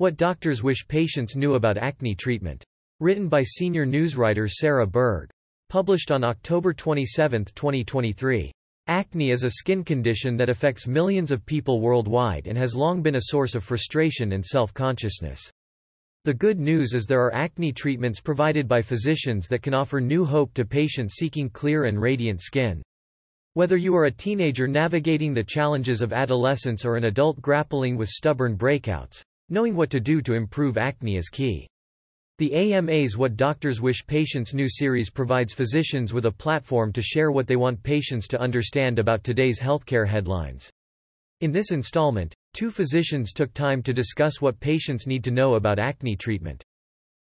What doctors wish patients knew about acne treatment. Written by senior newswriter Sarah Berg. Published on October 27, 2023. Acne is a skin condition that affects millions of people worldwide and has long been a source of frustration and self-consciousness. The good news is there are acne treatments provided by physicians that can offer new hope to patients seeking clear and radiant skin. Whether you are a teenager navigating the challenges of adolescence or an adult grappling with stubborn breakouts, Knowing what to do to improve acne is key. The AMA's What Doctors Wish Patients Knew series provides physicians with a platform to share what they want patients to understand about today's healthcare headlines. In this installment, two physicians took time to discuss what patients need to know about acne treatment.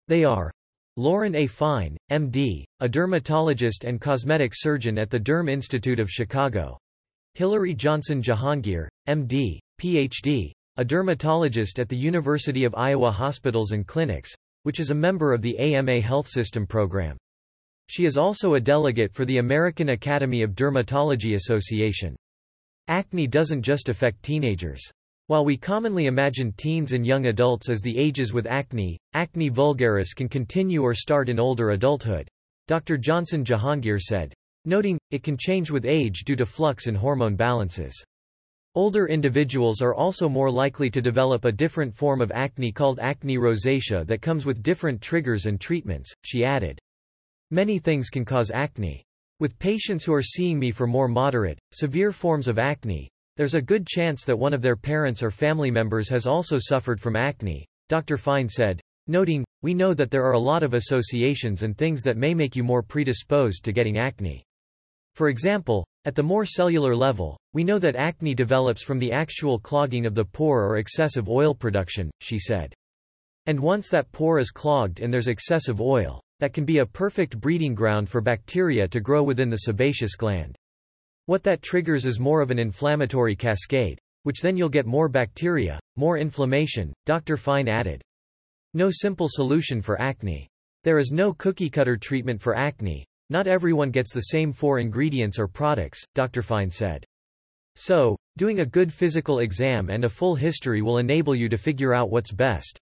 They are Lauren A. Fine, MD, a dermatologist and cosmetic surgeon at the Derm Institute of Chicago. Hilary Johnson Jahangir, MD, PhD, a dermatologist at the University of Iowa Hospitals and Clinics, which is a member of the AMA Health System program. She is also a delegate for the American Academy of Dermatology Association. Acne doesn't just affect teenagers. While we commonly imagine teens and young adults as the ages with acne, acne vulgaris can continue or start in older adulthood. Dr. Johnson Jahangir said. Noting, it can change with age due to flux in hormone balances. Older individuals are also more likely to develop a different form of acne called acne rosacea that comes with different triggers and treatments, she added. Many things can cause acne. With patients who are seeing me for more moderate, severe forms of acne, there's a good chance that one of their parents or family members has also suffered from acne, Dr. Fine said, noting, we know that there are a lot of associations and things that may make you more predisposed to getting acne. For example, at the more cellular level, we know that acne develops from the actual clogging of the pore or excessive oil production, she said. And once that pore is clogged and there's excessive oil, that can be a perfect breeding ground for bacteria to grow within the sebaceous gland. What that triggers is more of an inflammatory cascade, which then you'll get more bacteria, more inflammation, Dr. Fine added. No simple solution for acne. There is no cookie-cutter treatment for acne, not everyone gets the same four ingredients or products, Dr. Fine said. So, doing a good physical exam and a full history will enable you to figure out what's best.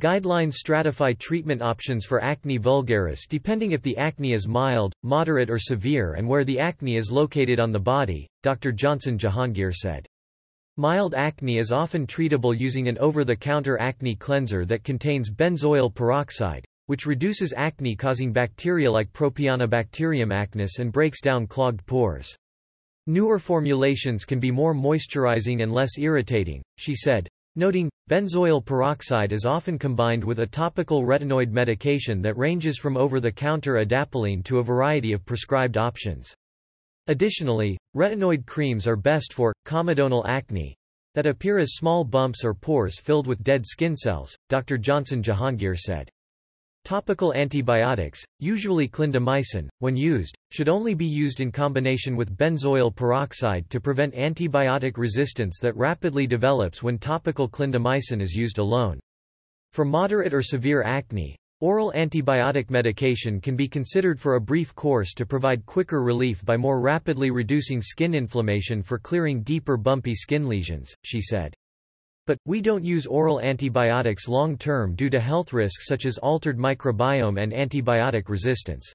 Guidelines stratify treatment options for acne vulgaris depending if the acne is mild, moderate or severe and where the acne is located on the body, Dr. Johnson Jahangir said. Mild acne is often treatable using an over-the-counter acne cleanser that contains benzoyl peroxide, which reduces acne causing bacteria like Propionibacterium acnes and breaks down clogged pores. Newer formulations can be more moisturizing and less irritating, she said, noting, benzoyl peroxide is often combined with a topical retinoid medication that ranges from over-the-counter adapalene to a variety of prescribed options. Additionally, retinoid creams are best for comedonal acne that appear as small bumps or pores filled with dead skin cells, Dr. Johnson Jahangir said. Topical antibiotics, usually clindamycin, when used, should only be used in combination with benzoyl peroxide to prevent antibiotic resistance that rapidly develops when topical clindamycin is used alone. For moderate or severe acne, oral antibiotic medication can be considered for a brief course to provide quicker relief by more rapidly reducing skin inflammation for clearing deeper bumpy skin lesions, she said. But, we don't use oral antibiotics long-term due to health risks such as altered microbiome and antibiotic resistance.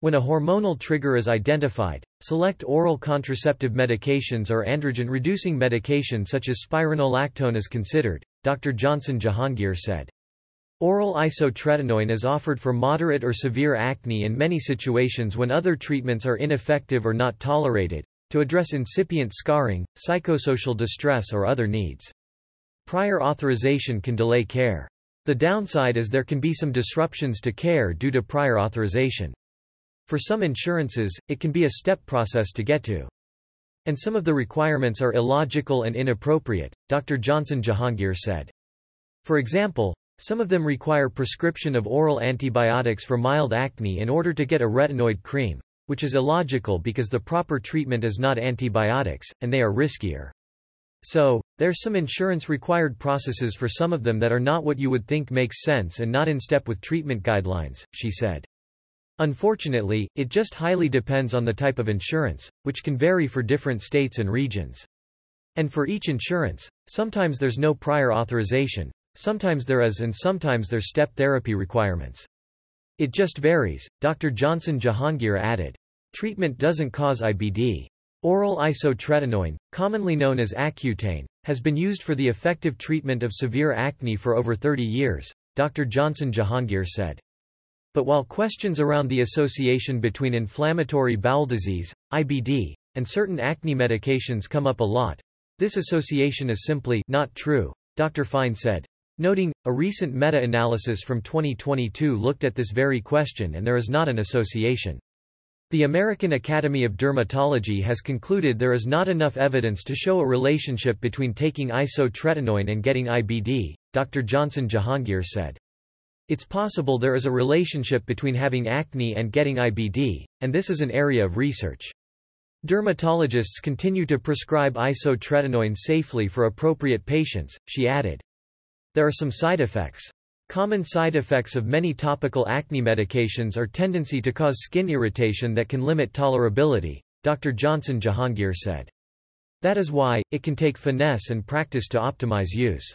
When a hormonal trigger is identified, select oral contraceptive medications or androgen-reducing medication such as spironolactone is considered, Dr. Johnson Jahangir said. Oral isotretinoin is offered for moderate or severe acne in many situations when other treatments are ineffective or not tolerated, to address incipient scarring, psychosocial distress or other needs. Prior authorization can delay care. The downside is there can be some disruptions to care due to prior authorization. For some insurances, it can be a step process to get to. And some of the requirements are illogical and inappropriate, Dr. Johnson Jahangir said. For example, some of them require prescription of oral antibiotics for mild acne in order to get a retinoid cream, which is illogical because the proper treatment is not antibiotics, and they are riskier. So, there's some insurance-required processes for some of them that are not what you would think makes sense and not in step with treatment guidelines, she said. Unfortunately, it just highly depends on the type of insurance, which can vary for different states and regions. And for each insurance, sometimes there's no prior authorization, sometimes there is and sometimes there's step therapy requirements. It just varies, Dr. Johnson Jahangir added. Treatment doesn't cause IBD. Oral isotretinoin, commonly known as Accutane, has been used for the effective treatment of severe acne for over 30 years, Dr. Johnson Jahangir said. But while questions around the association between inflammatory bowel disease, IBD, and certain acne medications come up a lot, this association is simply not true, Dr. Fine said. Noting, a recent meta-analysis from 2022 looked at this very question and there is not an association. The American Academy of Dermatology has concluded there is not enough evidence to show a relationship between taking isotretinoin and getting IBD, Dr. Johnson Jahangir said. It's possible there is a relationship between having acne and getting IBD, and this is an area of research. Dermatologists continue to prescribe isotretinoin safely for appropriate patients, she added. There are some side effects. Common side effects of many topical acne medications are tendency to cause skin irritation that can limit tolerability, Dr. Johnson Jahangir said. That is why, it can take finesse and practice to optimize use.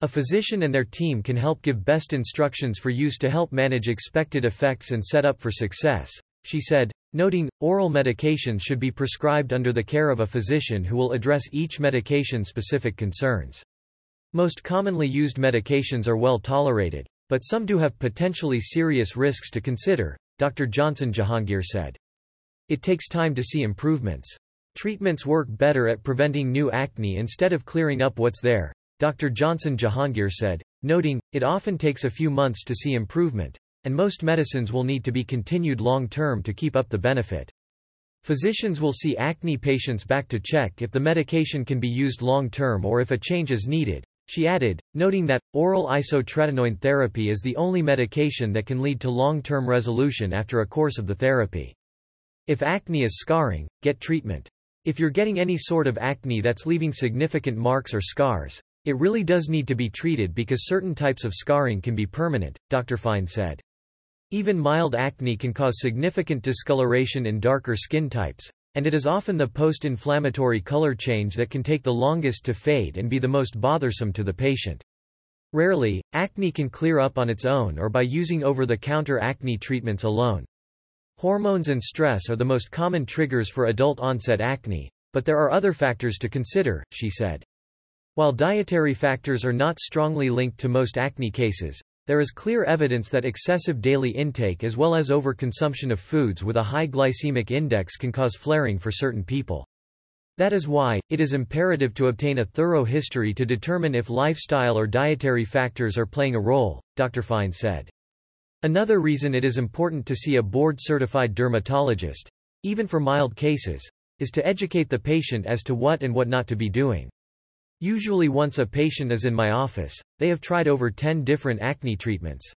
A physician and their team can help give best instructions for use to help manage expected effects and set up for success, she said, noting, oral medications should be prescribed under the care of a physician who will address each medication-specific concerns. Most commonly used medications are well tolerated, but some do have potentially serious risks to consider, Dr. Johnson Jahangir said. It takes time to see improvements. Treatments work better at preventing new acne instead of clearing up what's there, Dr. Johnson Jahangir said, noting, it often takes a few months to see improvement, and most medicines will need to be continued long-term to keep up the benefit. Physicians will see acne patients back to check if the medication can be used long-term or if a change is needed, she added, noting that, oral isotretinoin therapy is the only medication that can lead to long-term resolution after a course of the therapy. If acne is scarring, get treatment. If you're getting any sort of acne that's leaving significant marks or scars, it really does need to be treated because certain types of scarring can be permanent, Dr. Fine said. Even mild acne can cause significant discoloration in darker skin types, and it is often the post-inflammatory color change that can take the longest to fade and be the most bothersome to the patient. Rarely, acne can clear up on its own or by using over-the-counter acne treatments alone. Hormones and stress are the most common triggers for adult-onset acne, but there are other factors to consider, she said. While dietary factors are not strongly linked to most acne cases, there is clear evidence that excessive daily intake as well as overconsumption of foods with a high glycemic index can cause flaring for certain people. That is why, it is imperative to obtain a thorough history to determine if lifestyle or dietary factors are playing a role, Dr. Fine said. Another reason it is important to see a board-certified dermatologist, even for mild cases, is to educate the patient as to what and what not to be doing. Usually once a patient is in my office, they have tried over 10 different acne treatments.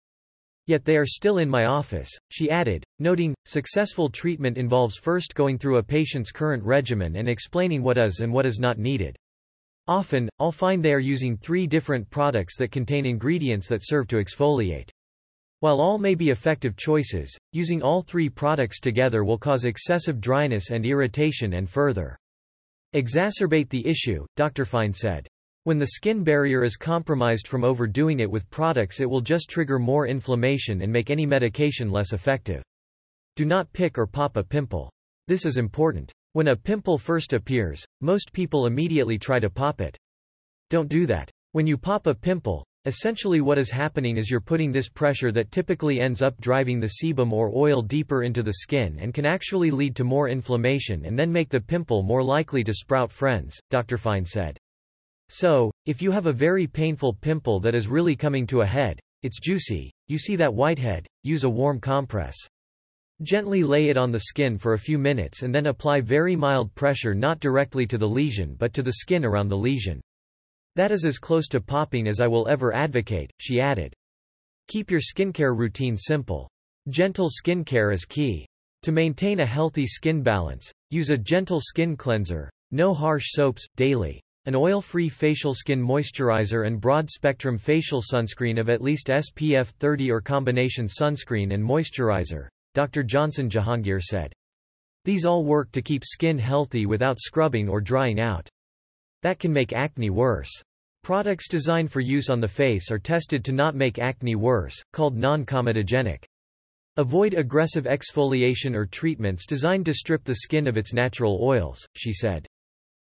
Yet they are still in my office, she added, noting, successful treatment involves first going through a patient's current regimen and explaining what is and what is not needed. Often, I'll find they are using three different products that contain ingredients that serve to exfoliate. While all may be effective choices, using all three products together will cause excessive dryness and irritation and further exacerbate the issue, Dr. Fine said. When the skin barrier is compromised from overdoing it with products it will just trigger more inflammation and make any medication less effective. Do not pick or pop a pimple. This is important. When a pimple first appears, most people immediately try to pop it. Don't do that. When you pop a pimple, Essentially what is happening is you're putting this pressure that typically ends up driving the sebum or oil deeper into the skin and can actually lead to more inflammation and then make the pimple more likely to sprout friends, Dr. Fine said. So, if you have a very painful pimple that is really coming to a head, it's juicy, you see that whitehead, use a warm compress. Gently lay it on the skin for a few minutes and then apply very mild pressure not directly to the lesion but to the skin around the lesion. That is as close to popping as I will ever advocate, she added. Keep your skincare routine simple. Gentle skincare is key. To maintain a healthy skin balance, use a gentle skin cleanser, no harsh soaps, daily. An oil-free facial skin moisturizer and broad-spectrum facial sunscreen of at least SPF 30 or combination sunscreen and moisturizer, Dr. Johnson Jahangir said. These all work to keep skin healthy without scrubbing or drying out. That can make acne worse. Products designed for use on the face are tested to not make acne worse, called non-comedogenic. Avoid aggressive exfoliation or treatments designed to strip the skin of its natural oils, she said.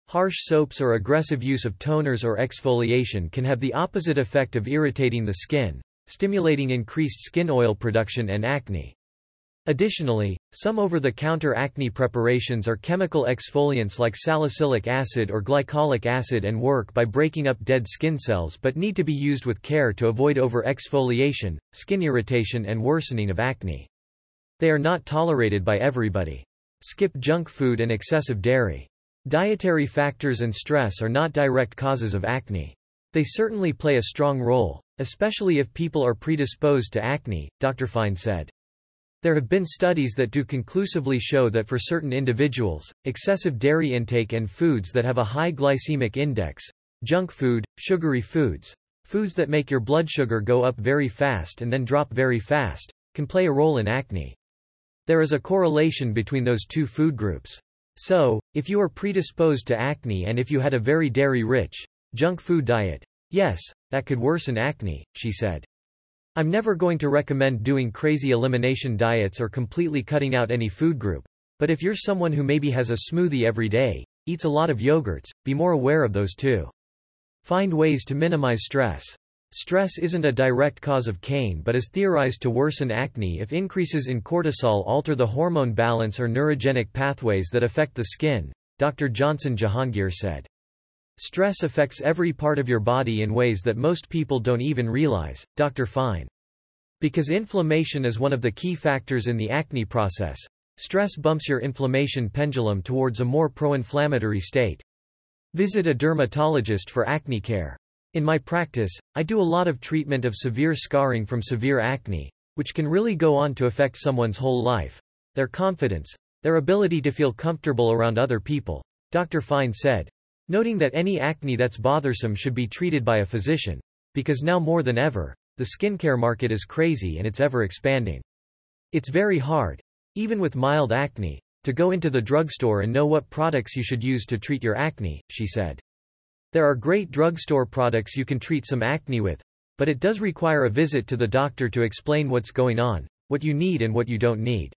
Harsh soaps or aggressive use of toners or exfoliation can have the opposite effect of irritating the skin, stimulating increased skin oil production and acne. Additionally, some over-the-counter acne preparations are chemical exfoliants like salicylic acid or glycolic acid and work by breaking up dead skin cells but need to be used with care to avoid over-exfoliation, skin irritation and worsening of acne. They are not tolerated by everybody. Skip junk food and excessive dairy. Dietary factors and stress are not direct causes of acne. They certainly play a strong role, especially if people are predisposed to acne, Dr. Fine said. There have been studies that do conclusively show that for certain individuals, excessive dairy intake and foods that have a high glycemic index, junk food, sugary foods, foods that make your blood sugar go up very fast and then drop very fast, can play a role in acne. There is a correlation between those two food groups. So, if you are predisposed to acne and if you had a very dairy-rich, junk food diet, yes, that could worsen acne, she said. I'm never going to recommend doing crazy elimination diets or completely cutting out any food group. But if you're someone who maybe has a smoothie every day, eats a lot of yogurts, be more aware of those too. Find ways to minimize stress. Stress isn't a direct cause of cane but is theorized to worsen acne if increases in cortisol alter the hormone balance or neurogenic pathways that affect the skin, Dr. Johnson Jahangir said. Stress affects every part of your body in ways that most people don't even realize, Dr. Fine. Because inflammation is one of the key factors in the acne process, stress bumps your inflammation pendulum towards a more pro-inflammatory state. Visit a dermatologist for acne care. In my practice, I do a lot of treatment of severe scarring from severe acne, which can really go on to affect someone's whole life. Their confidence, their ability to feel comfortable around other people, Dr. Fine said noting that any acne that's bothersome should be treated by a physician. Because now more than ever, the skincare market is crazy and it's ever expanding. It's very hard, even with mild acne, to go into the drugstore and know what products you should use to treat your acne, she said. There are great drugstore products you can treat some acne with, but it does require a visit to the doctor to explain what's going on, what you need and what you don't need.